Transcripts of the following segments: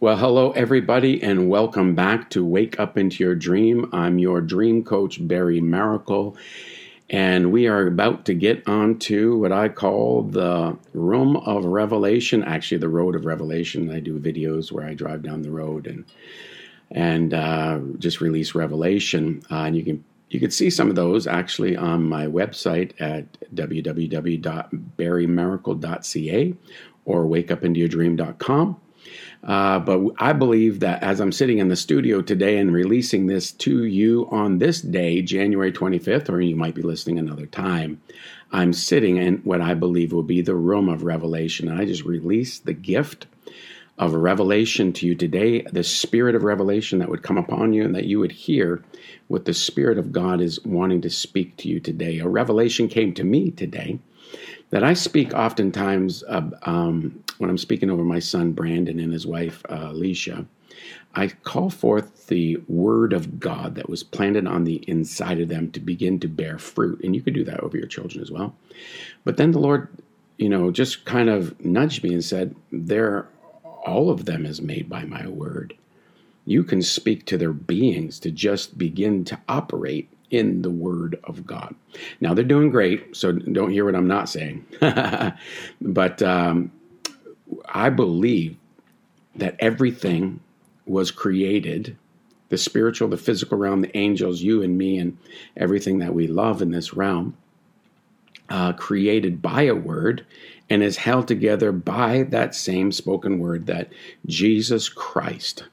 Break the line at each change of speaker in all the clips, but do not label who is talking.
Well, hello, everybody, and welcome back to Wake Up Into Your Dream. I'm your dream coach, Barry Maracle, and we are about to get on to what I call the room of revelation, actually, the road of revelation. I do videos where I drive down the road and and uh, just release revelation, uh, and you can you can see some of those actually on my website at www.barrymaracle.ca or wakeupintoyourdream.com. Uh, but I believe that as I'm sitting in the studio today and releasing this to you on this day, January 25th, or you might be listening another time, I'm sitting in what I believe will be the room of revelation. And I just release the gift of revelation to you today, the spirit of revelation that would come upon you and that you would hear what the Spirit of God is wanting to speak to you today. A revelation came to me today that I speak oftentimes uh, um, when I'm speaking over my son Brandon and his wife uh, Alicia. I call forth the word of God that was planted on the inside of them to begin to bear fruit. And you could do that over your children as well. But then the Lord, you know, just kind of nudged me and said, There, all of them is made by my word. You can speak to their beings to just begin to operate in the Word of God. Now they're doing great, so don't hear what I'm not saying. but um, I believe that everything was created the spiritual, the physical realm, the angels, you and me, and everything that we love in this realm. Uh, created by a word and is held together by that same spoken word that Jesus Christ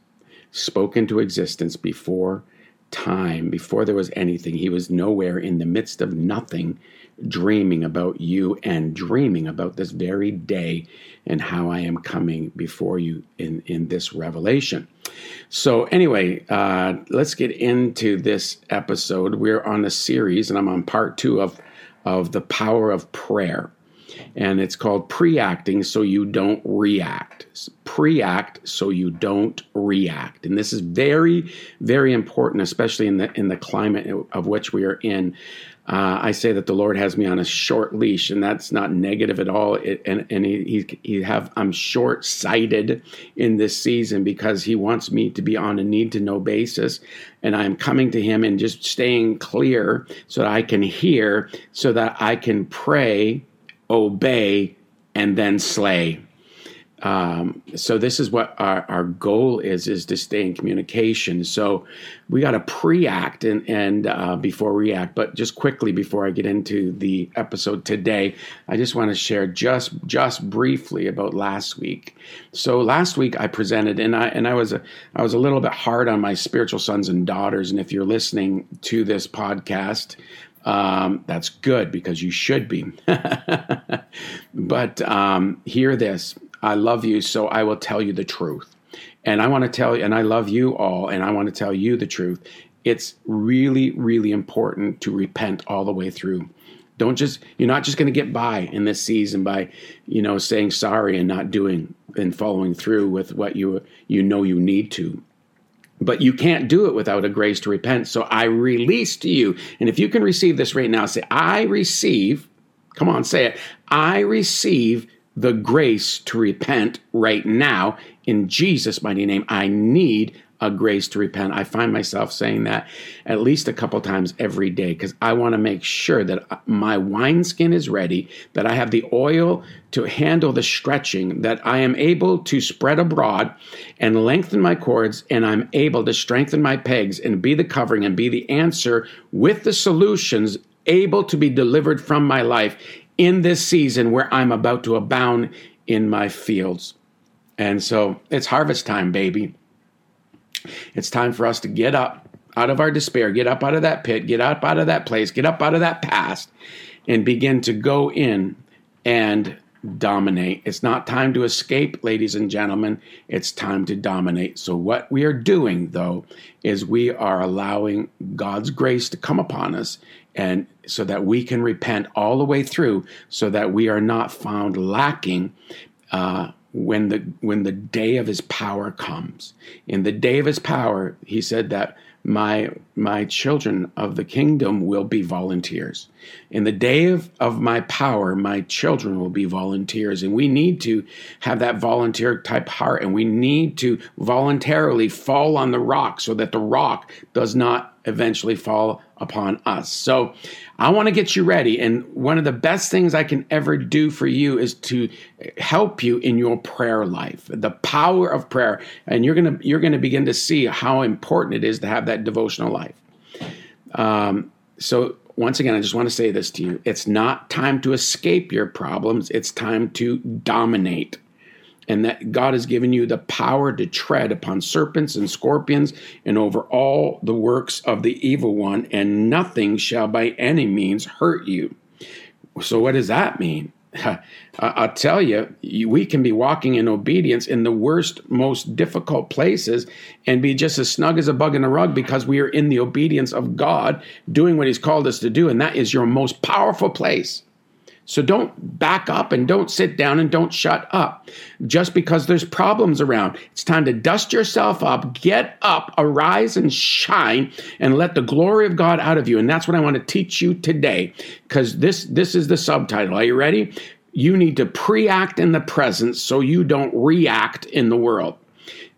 spoke into existence before time, before there was anything, he was nowhere in the midst of nothing, dreaming about you and dreaming about this very day and how I am coming before you in, in this revelation. So, anyway, uh, let's get into this episode. We're on a series, and I'm on part two of, of the power of prayer and it's called pre-acting so you don't react pre-act so you don't react and this is very very important especially in the in the climate of which we are in uh, I say that the Lord has me on a short leash, and that's not negative at all. It, and and he, he, he have I'm short sighted in this season because He wants me to be on a need to know basis, and I'm coming to Him and just staying clear so that I can hear, so that I can pray obey, and then slay. Um, so this is what our, our goal is: is to stay in communication. So we got to pre-act and and uh, before react. But just quickly before I get into the episode today, I just want to share just just briefly about last week. So last week I presented, and I and I was a, I was a little bit hard on my spiritual sons and daughters. And if you're listening to this podcast, um, that's good because you should be. but um, hear this I love you, so I will tell you the truth. And I want to tell you, and I love you all, and I want to tell you the truth. It's really, really important to repent all the way through. Don't just, you're not just going to get by in this season by, you know, saying sorry and not doing and following through with what you you know you need to but you can't do it without a grace to repent. So I release to you. And if you can receive this right now, say, I receive, come on, say it. I receive the grace to repent right now in Jesus' mighty name. I need a grace to repent. I find myself saying that at least a couple times every day because I want to make sure that my wineskin is ready, that I have the oil to handle the stretching, that I am able to spread abroad and lengthen my cords, and I'm able to strengthen my pegs and be the covering and be the answer with the solutions able to be delivered from my life in this season where I'm about to abound in my fields. And so it's harvest time, baby. It's time for us to get up out of our despair, get up out of that pit, get up out of that place, get up out of that past, and begin to go in and dominate. It's not time to escape, ladies and gentlemen. It's time to dominate. So, what we are doing, though, is we are allowing God's grace to come upon us and so that we can repent all the way through so that we are not found lacking uh, when the when the day of his power comes. In the day of his power he said that my my children of the kingdom will be volunteers. In the day of, of my power my children will be volunteers and we need to have that volunteer type heart and we need to voluntarily fall on the rock so that the rock does not eventually fall upon us so I want to get you ready. And one of the best things I can ever do for you is to help you in your prayer life, the power of prayer. And you're going to, you're going to begin to see how important it is to have that devotional life. Um, so once again, I just want to say this to you. It's not time to escape your problems. It's time to dominate and that God has given you the power to tread upon serpents and scorpions and over all the works of the evil one, and nothing shall by any means hurt you. So, what does that mean? I'll tell you, we can be walking in obedience in the worst, most difficult places and be just as snug as a bug in a rug because we are in the obedience of God, doing what He's called us to do. And that is your most powerful place. So don't back up and don't sit down and don't shut up just because there's problems around. It's time to dust yourself up, get up, arise and shine and let the glory of God out of you. And that's what I want to teach you today because this this is the subtitle. Are you ready? You need to pre-act in the presence so you don't react in the world.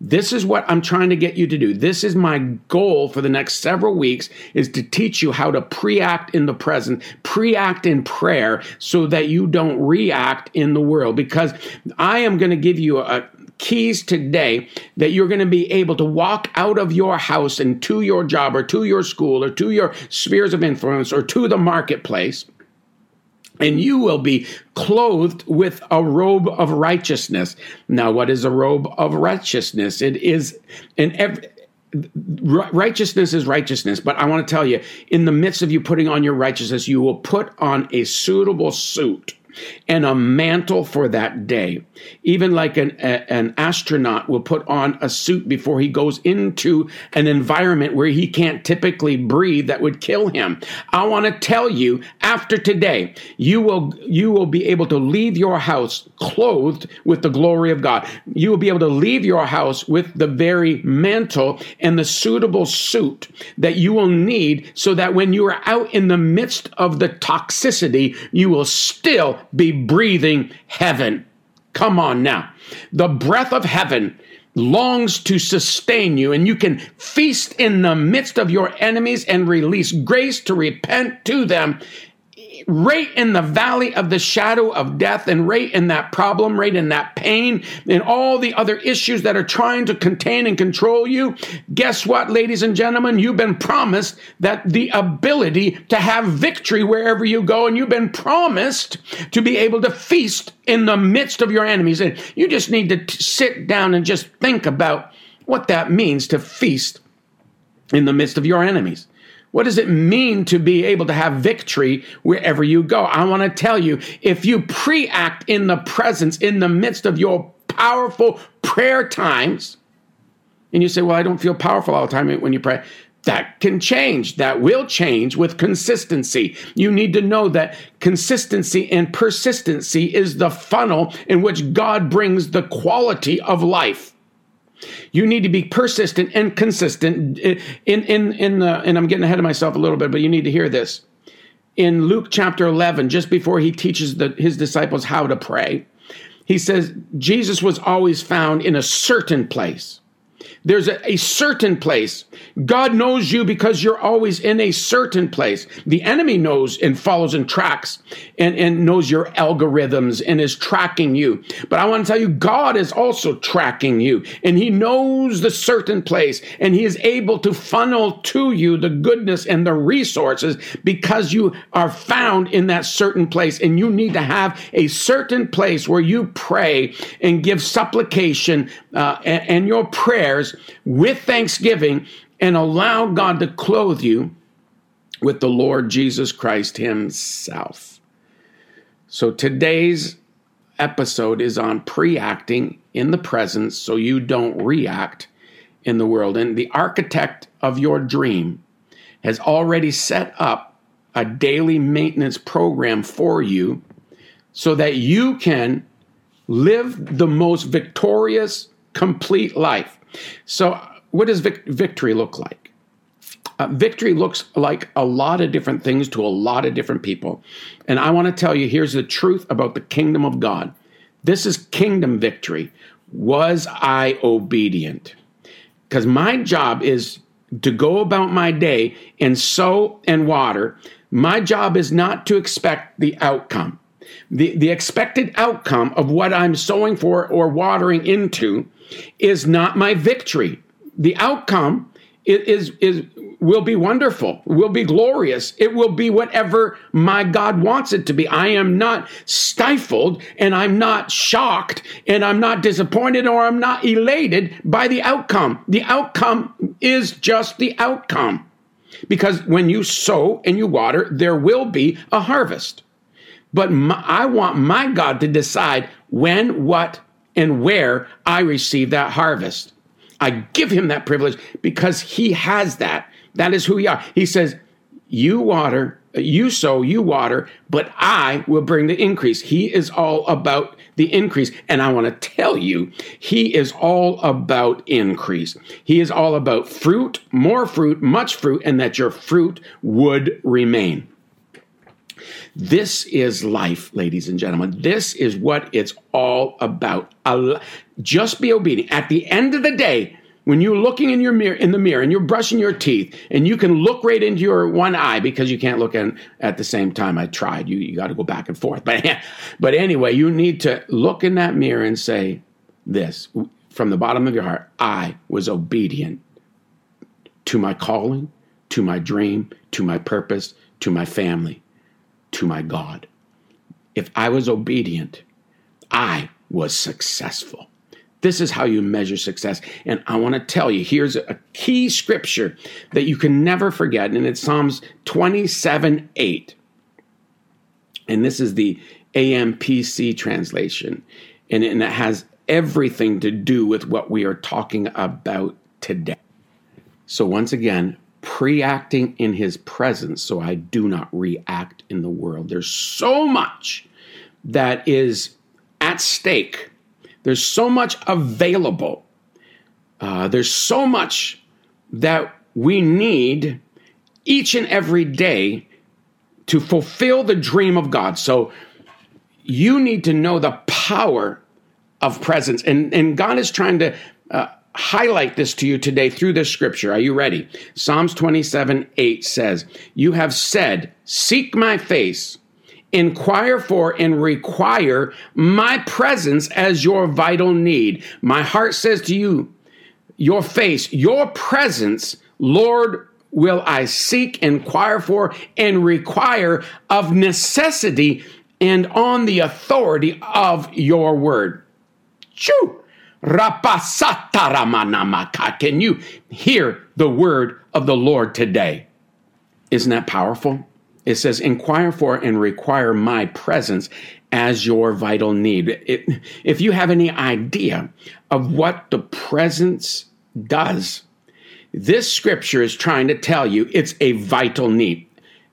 This is what I'm trying to get you to do. This is my goal for the next several weeks is to teach you how to pre-act in the present, pre-act in prayer so that you don't react in the world because I am going to give you a keys today that you're going to be able to walk out of your house and to your job or to your school or to your spheres of influence or to the marketplace and you will be clothed with a robe of righteousness. Now, what is a robe of righteousness? It is an righteousness is righteousness, but I want to tell you, in the midst of you putting on your righteousness, you will put on a suitable suit and a mantle for that day. Even like an, a, an astronaut will put on a suit before he goes into an environment where he can't typically breathe that would kill him. I want to tell you after today, you will, you will be able to leave your house clothed with the glory of God. You will be able to leave your house with the very mantle and the suitable suit that you will need so that when you are out in the midst of the toxicity, you will still be breathing heaven. Come on now. The breath of heaven longs to sustain you, and you can feast in the midst of your enemies and release grace to repent to them right in the valley of the shadow of death and right in that problem, right in that pain and all the other issues that are trying to contain and control you, guess what, ladies and gentlemen? You've been promised that the ability to have victory wherever you go, and you've been promised to be able to feast in the midst of your enemies. And you just need to t- sit down and just think about what that means to feast in the midst of your enemies. What does it mean to be able to have victory wherever you go? I want to tell you if you pre act in the presence, in the midst of your powerful prayer times, and you say, Well, I don't feel powerful all the time when you pray. That can change. That will change with consistency. You need to know that consistency and persistency is the funnel in which God brings the quality of life. You need to be persistent and consistent. Eh, in in in the and I'm getting ahead of myself a little bit, but you need to hear this. In Luke chapter 11, just before he teaches the, his disciples how to pray, he says Jesus was always found in a certain place. There's a, a, certain place. God knows you because you're always in a certain place. The enemy knows and follows and tracks and, and knows your algorithms and is tracking you. But I want to tell you, God is also tracking you and he knows the certain place and he is able to funnel to you the goodness and the resources because you are found in that certain place. And you need to have a certain place where you pray and give supplication uh, and, and your prayers with thanksgiving and allow God to clothe you with the Lord Jesus Christ Himself. So today's episode is on pre acting in the presence so you don't react in the world. And the architect of your dream has already set up a daily maintenance program for you so that you can live the most victorious, complete life. So, what does vic- victory look like? Uh, victory looks like a lot of different things to a lot of different people. And I want to tell you here's the truth about the kingdom of God. This is kingdom victory. Was I obedient? Because my job is to go about my day and sow and water. My job is not to expect the outcome. The, the expected outcome of what I'm sowing for or watering into is not my victory. The outcome is, is, will be wonderful, will be glorious. It will be whatever my God wants it to be. I am not stifled and I'm not shocked and I'm not disappointed or I'm not elated by the outcome. The outcome is just the outcome. Because when you sow and you water, there will be a harvest. But my, I want my God to decide when, what, and where I receive that harvest. I give him that privilege because he has that. That is who we are. He says, You water, you sow, you water, but I will bring the increase. He is all about the increase. And I want to tell you, he is all about increase. He is all about fruit, more fruit, much fruit, and that your fruit would remain. This is life, ladies and gentlemen. This is what it's all about. Just be obedient. At the end of the day, when you're looking in your mirror in the mirror and you're brushing your teeth and you can look right into your one eye because you can't look in at the same time i tried you, you got to go back and forth but but anyway you need to look in that mirror and say this from the bottom of your heart i was obedient to my calling to my dream to my purpose to my family to my god if i was obedient i was successful this is how you measure success. And I want to tell you here's a key scripture that you can never forget, and it's Psalms 27 8. And this is the AMPC translation. And it has everything to do with what we are talking about today. So, once again, pre acting in his presence so I do not react in the world. There's so much that is at stake there's so much available. Uh, there's so much that we need each and every day to fulfill the dream of God. So you need to know the power of presence. And, and God is trying to uh, highlight this to you today through this scripture. Are you ready? Psalms 27 8 says, You have said, Seek my face inquire for and require my presence as your vital need. My heart says to you, your face, your presence, Lord, will I seek, inquire for, and require of necessity and on the authority of your word. Choo! Can you hear the word of the Lord today? Isn't that powerful? It says, inquire for and require my presence as your vital need. It, if you have any idea of what the presence does, this scripture is trying to tell you it's a vital need.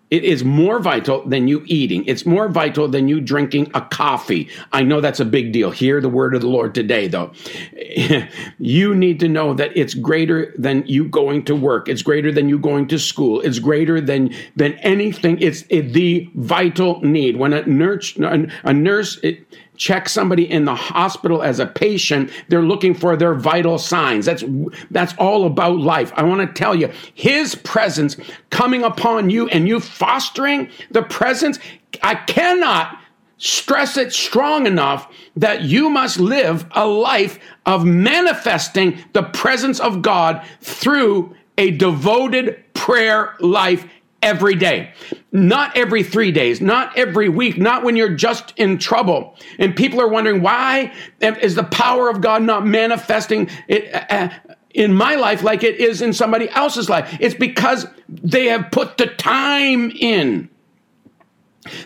It is more vital than you eating. It's more vital than you drinking a coffee. I know that's a big deal. Hear the word of the Lord today, though. you need to know that it's greater than you going to work. It's greater than you going to school. It's greater than than anything. It's the vital need. When a nurse, a nurse, it, check somebody in the hospital as a patient, they're looking for their vital signs. That's that's all about life. I want to tell you, his presence coming upon you and you fostering the presence, I cannot stress it strong enough that you must live a life of manifesting the presence of God through a devoted prayer life every day. Not every three days, not every week, not when you're just in trouble. And people are wondering, why is the power of God not manifesting it, uh, in my life like it is in somebody else's life? It's because they have put the time in.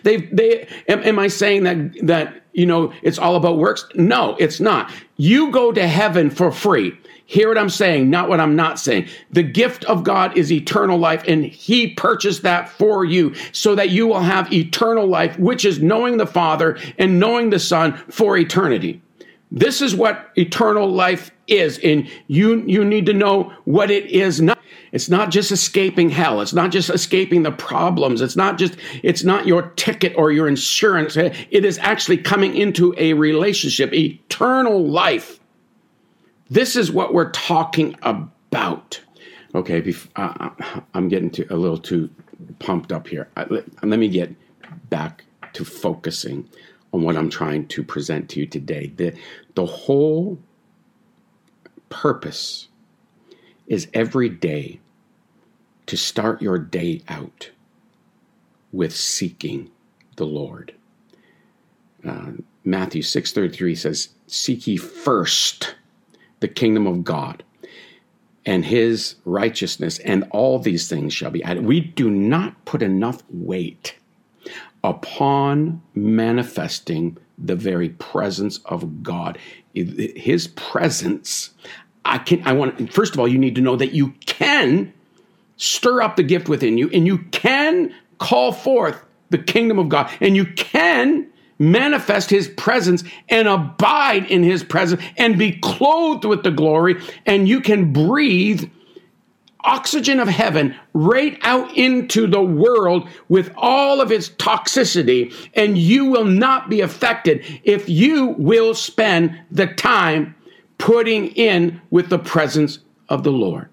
They, they, am, am I saying that, that you know, it's all about works. No, it's not. You go to heaven for free. Hear what I'm saying, not what I'm not saying. The gift of God is eternal life, and He purchased that for you so that you will have eternal life, which is knowing the Father and knowing the Son for eternity. This is what eternal life is, and you you need to know what it is not. It's not just escaping hell. It's not just escaping the problems. It's not just it's not your ticket or your insurance. It is actually coming into a relationship, eternal life this is what we're talking about. Okay, uh, I'm getting a little too pumped up here. let, let me get back to focusing on what I'm trying to present to you today. The, the whole purpose is every day to start your day out with seeking the Lord. Uh, Matthew 6:33 says, "Seek ye first the kingdom of God and his righteousness, and all these things shall be added. We do not put enough weight upon manifesting the very presence of God. His presence, I can I want first of all, you need to know that you can stir up the gift within you and you can call forth the kingdom of God and you can manifest his presence and abide in his presence and be clothed with the glory, and you can breathe oxygen of heaven right out into the world with all of its toxicity, and you will not be affected if you will spend the time putting in with the presence of the Lord.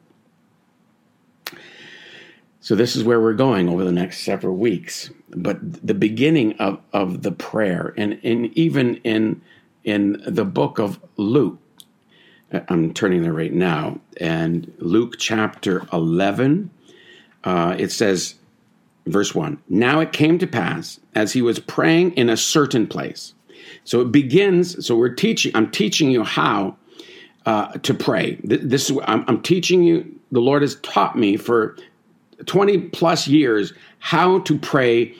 So, this is where we're going over the next several weeks but the beginning of, of the prayer, and, and even in in the book of Luke, I'm turning there right now, and Luke chapter 11, uh, it says, verse 1 Now it came to pass as he was praying in a certain place. So it begins, so we're teaching, I'm teaching you how uh, to pray. This is, I'm, I'm teaching you, the Lord has taught me for 20 plus years how to pray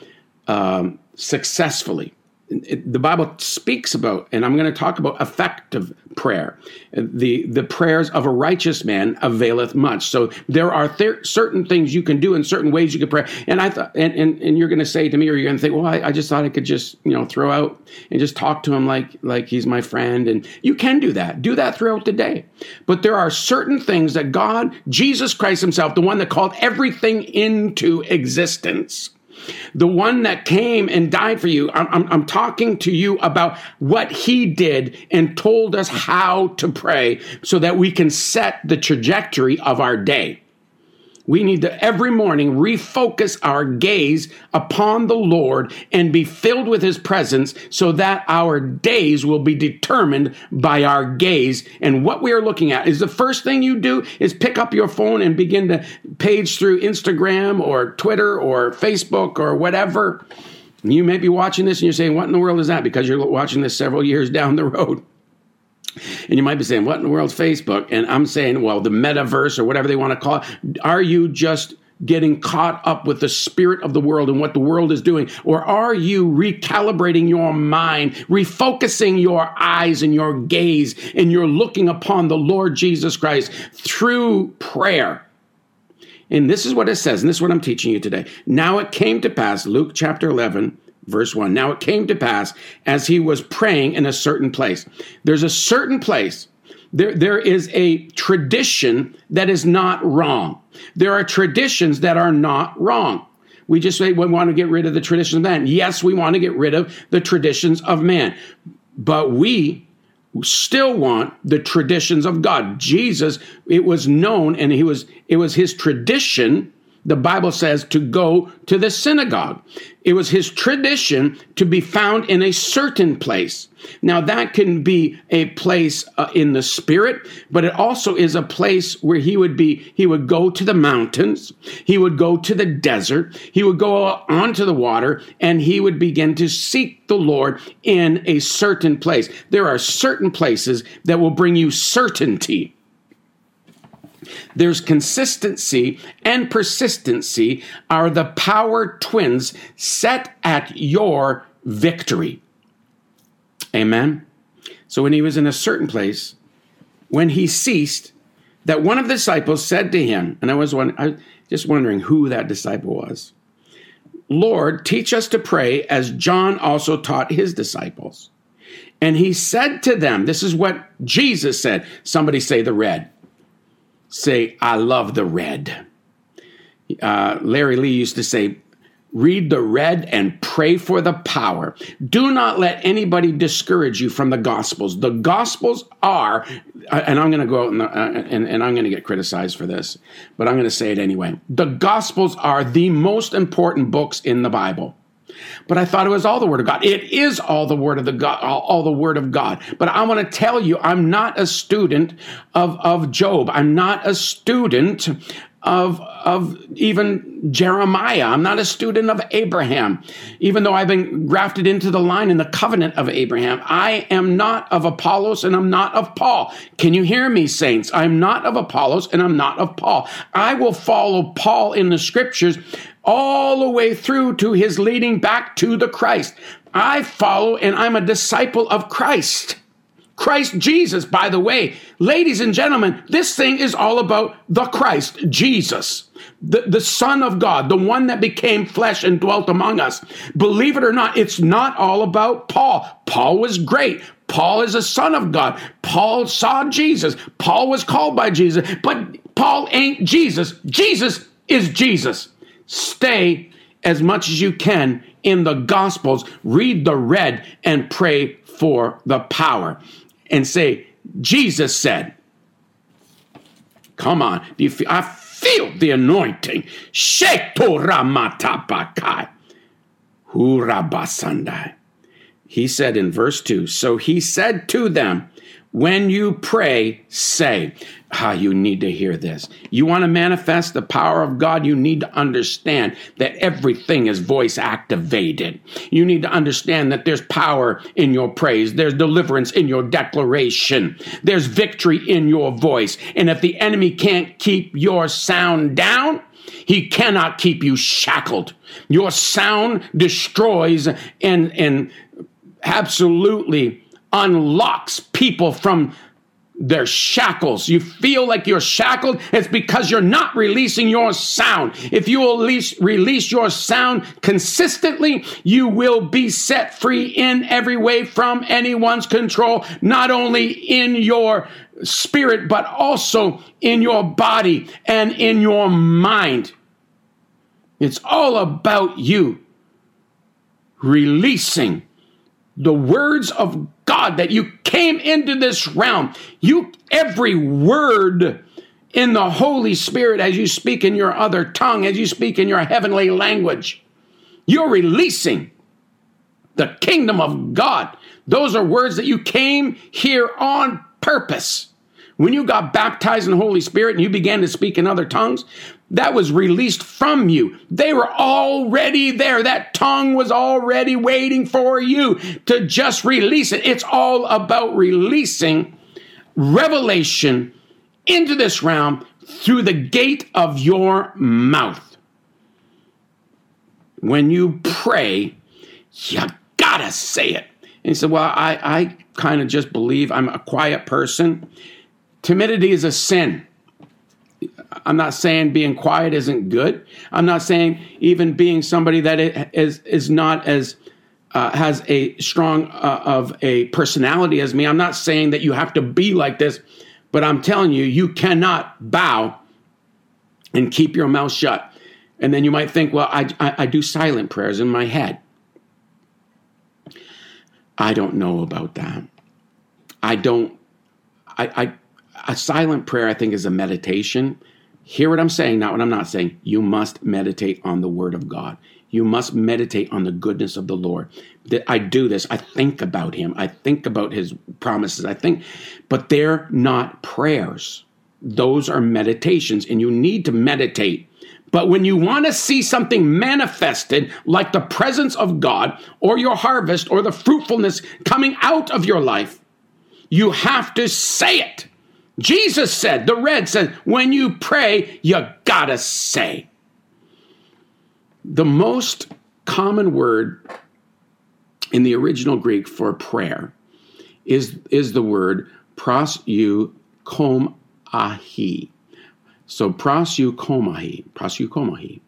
um, successfully. It, the Bible speaks about, and I'm going to talk about effective prayer. The the prayers of a righteous man availeth much. So there are th- certain things you can do in certain ways you can pray. And I thought, and, and, and you're going to say to me, or you're going to think, well, I, I, just thought I could just you know throw out and just talk to him like like he's my friend. And you can do that. Do that throughout the day. But there are certain things that God, Jesus Christ Himself, the one that called everything into existence the one that came and died for you. I'm, I'm, I'm, talking to you about what he did and told us how to pray so that we can set the trajectory of our day. We need to every morning refocus our gaze upon the Lord and be filled with his presence so that our days will be determined by our gaze. And what we are looking at is the first thing you do is pick up your phone and begin to page through Instagram or Twitter or Facebook or whatever. You may be watching this and you're saying, What in the world is that? Because you're watching this several years down the road. And you might be saying, what in the world's Facebook? And I'm saying, well, the metaverse or whatever they want to call it. Are you just getting caught up with the spirit of the world and what the world is doing? Or are you recalibrating your mind, refocusing your eyes and your gaze, and you're looking upon the Lord Jesus Christ through prayer? And this is what it says, and this is what I'm teaching you today. Now it came to pass, Luke chapter 11, Verse 1 Now it came to pass as he was praying in a certain place. There's a certain place. There, there is a tradition that is not wrong. There are traditions that are not wrong. We just say we want to get rid of the traditions of man. Yes, we want to get rid of the traditions of man. But we still want the traditions of God. Jesus, it was known and he was it was his tradition the Bible says to go to the synagogue. It was his tradition to be found in a certain place. Now, that can be a place uh, in the spirit, but it also is a place where he would be, he would go to the mountains, he would go to the desert, he would go onto the water, and he would begin to seek the Lord in a certain place. There are certain places that will bring you certainty. There's consistency and persistency are the power twins set at your victory. Amen. So when he was in a certain place, when he ceased, that one of the disciples said to him, and I was one, I just wondering who that disciple was. Lord, teach us to pray as John also taught his disciples. And he said to them, This is what Jesus said. Somebody say the red. Say, I love the red. Uh, Larry Lee used to say, Read the red and pray for the power. Do not let anybody discourage you from the Gospels. The Gospels are, uh, and I'm going to go out and, uh, and, and I'm going to get criticized for this, but I'm going to say it anyway. The Gospels are the most important books in the Bible. But I thought it was all the Word of God. It is all the Word of the God, all, the Word of God. But I want to tell you, I'm not a student of, of Job. I'm not a student of, of even Jeremiah. I'm not a student of Abraham, even though I've been grafted into the line in the covenant of Abraham. I am not of Apollos and I'm not of Paul. Can you hear me, saints? I'm not of Apollos and I'm not of Paul. I will follow Paul in the scriptures all the way through to his leading back to the Christ. I follow and I'm a disciple of Christ. Christ Jesus, by the way. Ladies and gentlemen, this thing is all about the Christ Jesus, the, the Son of God, the one that became flesh and dwelt among us. Believe it or not, it's not all about Paul. Paul was great. Paul is a son of God. Paul saw Jesus. Paul was called by Jesus, but Paul ain't Jesus. Jesus is Jesus. Stay as much as you can in the Gospels, read the red, and pray for the power and say, Jesus said, Come on. Do you feel, I feel the anointing. He said in verse 2 So he said to them, when you pray, say, Ah, you need to hear this. You want to manifest the power of God, you need to understand that everything is voice activated. You need to understand that there's power in your praise, there's deliverance in your declaration, there's victory in your voice. And if the enemy can't keep your sound down, he cannot keep you shackled. Your sound destroys and, and absolutely unlocks people from their shackles. You feel like you're shackled, it's because you're not releasing your sound. If you will release, release your sound consistently, you will be set free in every way from anyone's control, not only in your spirit, but also in your body and in your mind. It's all about you releasing the words of God that you came into this realm. You every word in the Holy Spirit as you speak in your other tongue, as you speak in your heavenly language. You're releasing the kingdom of God. Those are words that you came here on purpose. When you got baptized in the Holy Spirit and you began to speak in other tongues, that was released from you. They were already there. That tongue was already waiting for you to just release it. It's all about releasing revelation into this realm through the gate of your mouth. When you pray, you gotta say it. And he said, Well, I, I kind of just believe I'm a quiet person. Timidity is a sin. I'm not saying being quiet isn't good. I'm not saying even being somebody that is is not as uh, has a strong uh, of a personality as me. I'm not saying that you have to be like this, but I'm telling you, you cannot bow and keep your mouth shut. And then you might think, well, I, I, I do silent prayers in my head. I don't know about that. I don't. I, I a silent prayer, I think, is a meditation. Hear what I'm saying, not what I'm not saying. You must meditate on the Word of God. You must meditate on the goodness of the Lord. That I do this. I think about Him. I think about His promises. I think, but they're not prayers. Those are meditations, and you need to meditate. But when you want to see something manifested, like the presence of God, or your harvest, or the fruitfulness coming out of your life, you have to say it. Jesus said, the red said, when you pray, you gotta say. The most common word in the original Greek for prayer is, is the word proseuchomai. So proseuchomai, proseuchomai.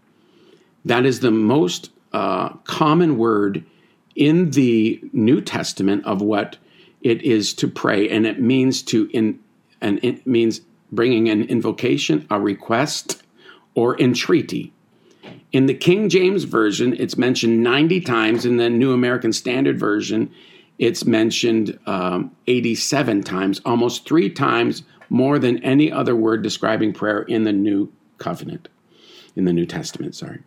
That is the most uh, common word in the New Testament of what it is to pray, and it means to in, and it means bringing an invocation, a request, or entreaty. In the King James Version, it's mentioned 90 times. In the New American Standard Version, it's mentioned um, 87 times, almost three times more than any other word describing prayer in the New Covenant, in the New Testament, sorry.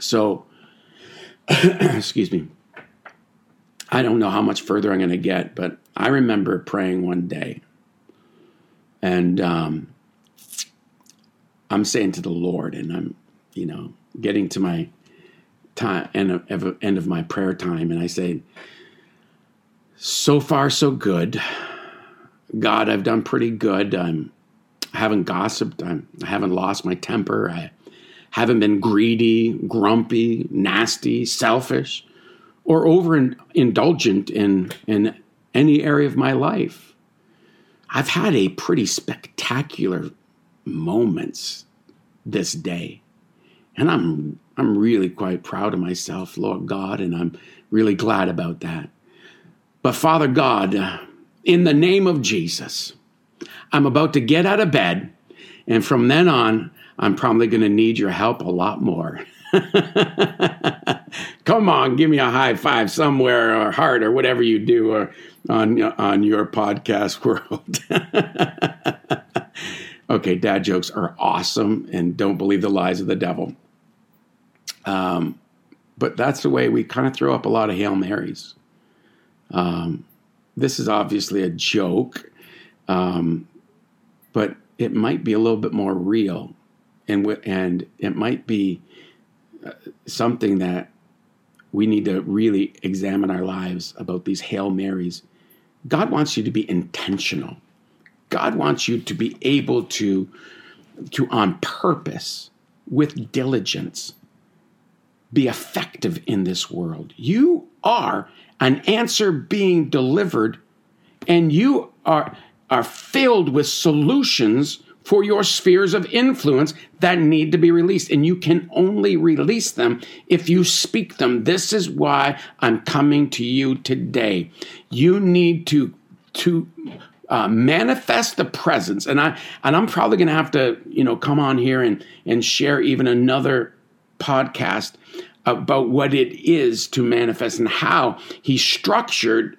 So, excuse me. I don't know how much further I'm going to get, but I remember praying one day and um, I'm saying to the Lord, and I'm, you know, getting to my time end of, end of my prayer time, and I say, "So far, so good. God, I've done pretty good. I'm, I haven't gossiped. I'm, I haven't lost my temper. I haven't been greedy, grumpy, nasty, selfish, or overindulgent in in any area of my life." I've had a pretty spectacular moments this day. And I'm I'm really quite proud of myself, Lord God, and I'm really glad about that. But Father God, in the name of Jesus, I'm about to get out of bed, and from then on, I'm probably going to need your help a lot more. Come on, give me a high five somewhere or heart or whatever you do or on on your podcast world. okay, dad jokes are awesome and don't believe the lies of the devil. Um, but that's the way we kind of throw up a lot of Hail Marys. Um, this is obviously a joke, um, but it might be a little bit more real, and and it might be uh, something that we need to really examine our lives about these Hail Marys God wants you to be intentional. God wants you to be able to, to on purpose, with diligence, be effective in this world. You are an answer being delivered, and you are, are filled with solutions for your spheres of influence that need to be released. And you can only release them if you speak them. This is why I'm coming to you today. You need to, to, uh, manifest the presence, and I and I'm probably going to have to, you know, come on here and and share even another podcast about what it is to manifest and how he structured,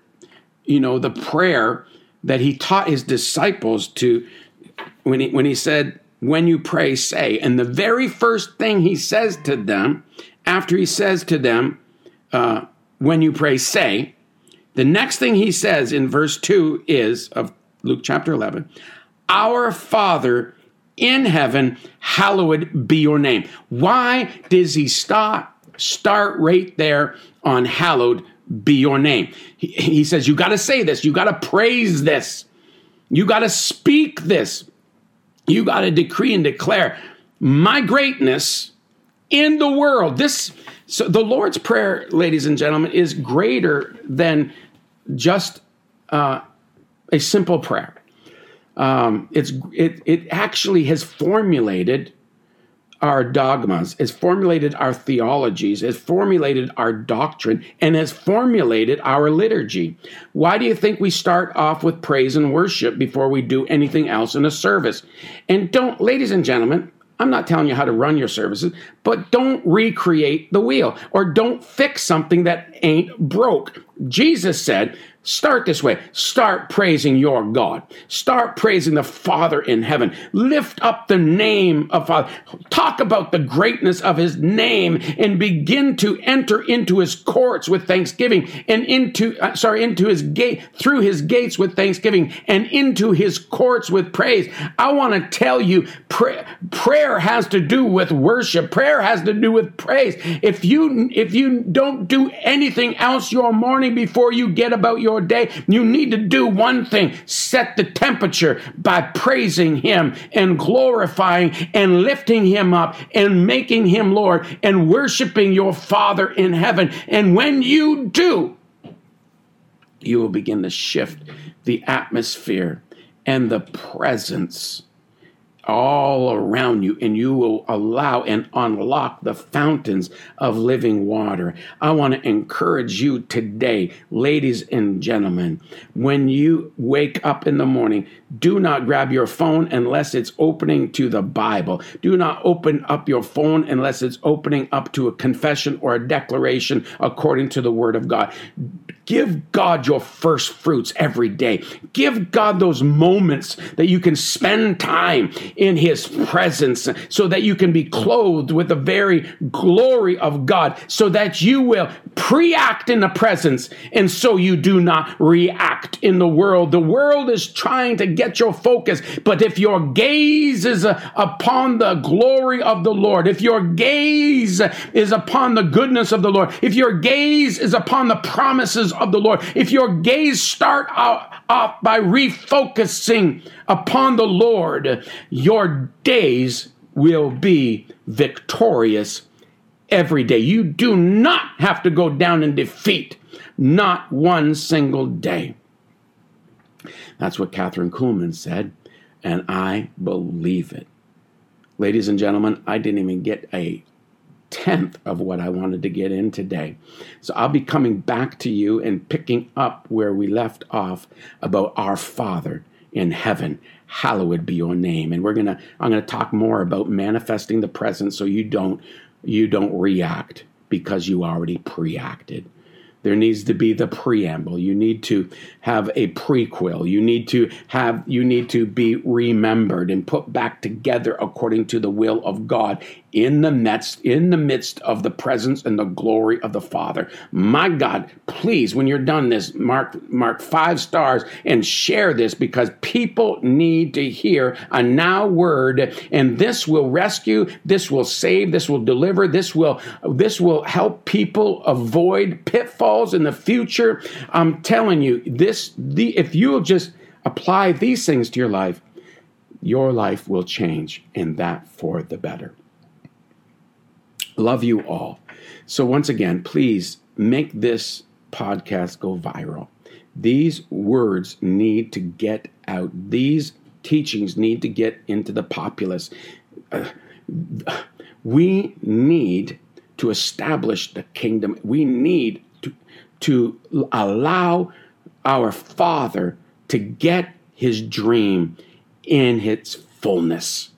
you know, the prayer that he taught his disciples to when he, when he said, When you pray, say. And the very first thing he says to them, after he says to them, uh, When you pray, say, the next thing he says in verse 2 is of Luke chapter 11, Our Father in heaven, hallowed be your name. Why does he stop, start right there on hallowed be your name? He, he says, You got to say this, you got to praise this, you got to speak this. You got to decree and declare my greatness in the world. This so the Lord's prayer, ladies and gentlemen, is greater than just uh, a simple prayer. Um, it's it it actually has formulated our dogmas, has formulated our theologies, has formulated our doctrine, and has formulated our liturgy. Why do you think we start off with praise and worship before we do anything else in a service? And don't, ladies and gentlemen, I'm not telling you how to run your services, but don't recreate the wheel or don't fix something that ain't broke. Jesus said, Start this way. Start praising your God. Start praising the Father in heaven. Lift up the name of Father. Talk about the greatness of his name and begin to enter into his courts with thanksgiving and into, uh, sorry, into his gate, through his gates with thanksgiving and into his courts with praise. I want to tell you, pray, prayer has to do with worship. Prayer has to do with praise. If you, if you don't do anything else your morning before you get about your your day, you need to do one thing set the temperature by praising Him and glorifying and lifting Him up and making Him Lord and worshiping your Father in heaven. And when you do, you will begin to shift the atmosphere and the presence all around you and you will allow and unlock the fountains of living water. I want to encourage you today, ladies and gentlemen, when you wake up in the morning, do not grab your phone unless it's opening to the Bible. Do not open up your phone unless it's opening up to a confession or a declaration according to the word of God. Give God your first fruits every day. Give God those moments that you can spend time in His presence so that you can be clothed with the very glory of God, so that you will pre act in the presence and so you do not react in the world. The world is trying to get your focus, but if your gaze is uh, upon the glory of the Lord, if your gaze is upon the goodness of the Lord, if your gaze is upon the promises of the Lord, if your gaze start out, off by refocusing upon the Lord, your days will be victorious every day. You do not have to go down in defeat, not one single day. That's what Kathryn Kuhlman said, and I believe it. Ladies and gentlemen, I didn't even get a tenth of what I wanted to get in today. So I'll be coming back to you and picking up where we left off about our Father in heaven. Hallowed be your name. And we're gonna I'm gonna talk more about manifesting the present so you don't you don't react because you already pre-acted. There needs to be the preamble. You need to have a prequel. You need to have you need to be remembered and put back together according to the will of God in the midst in the midst of the presence and the glory of the Father. My God, please when you're done this mark mark 5 stars and share this because people need to hear a now word and this will rescue, this will save, this will deliver, this will this will help people avoid pitfalls in the future. I'm telling you, this the if you'll just apply these things to your life, your life will change and that for the better. Love you all. So, once again, please make this podcast go viral. These words need to get out. These teachings need to get into the populace. Uh, we need to establish the kingdom. We need to, to allow our Father to get his dream in its fullness.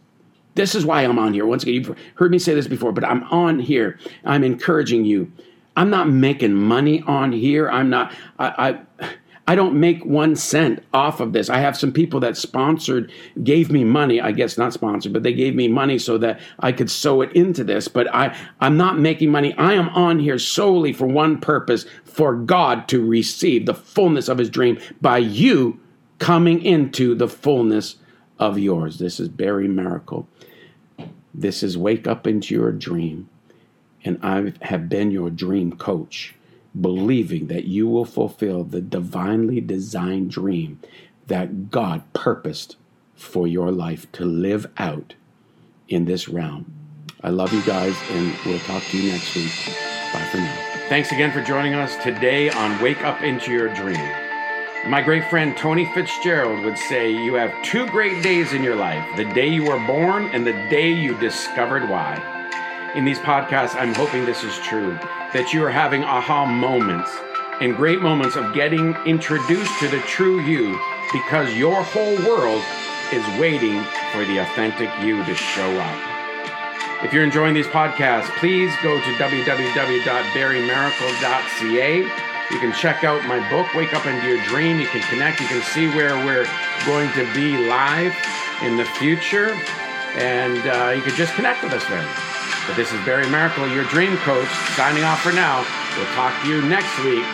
This is why I'm on here. Once again, you've heard me say this before, but I'm on here. I'm encouraging you. I'm not making money on here. I'm not. I, I I don't make one cent off of this. I have some people that sponsored, gave me money. I guess not sponsored, but they gave me money so that I could sew it into this. But I, I'm not making money. I am on here solely for one purpose for God to receive the fullness of his dream by you coming into the fullness of yours. This is Barry Maracle. This is Wake Up into Your Dream. And I have been your dream coach, believing that you will fulfill the divinely designed dream that God purposed for your life to live out in this realm. I love you guys, and we'll talk to you next week. Bye for now. Thanks again for joining us today on Wake Up Into Your Dream. My great friend Tony Fitzgerald would say, You have two great days in your life the day you were born and the day you discovered why. In these podcasts, I'm hoping this is true that you are having aha moments and great moments of getting introduced to the true you because your whole world is waiting for the authentic you to show up. If you're enjoying these podcasts, please go to www.barrymaracle.ca you can check out my book, Wake Up Into Your Dream. You can connect. You can see where we're going to be live in the future. And uh, you can just connect with us there. But this is Barry Maracle, your dream coach, signing off for now. We'll talk to you next week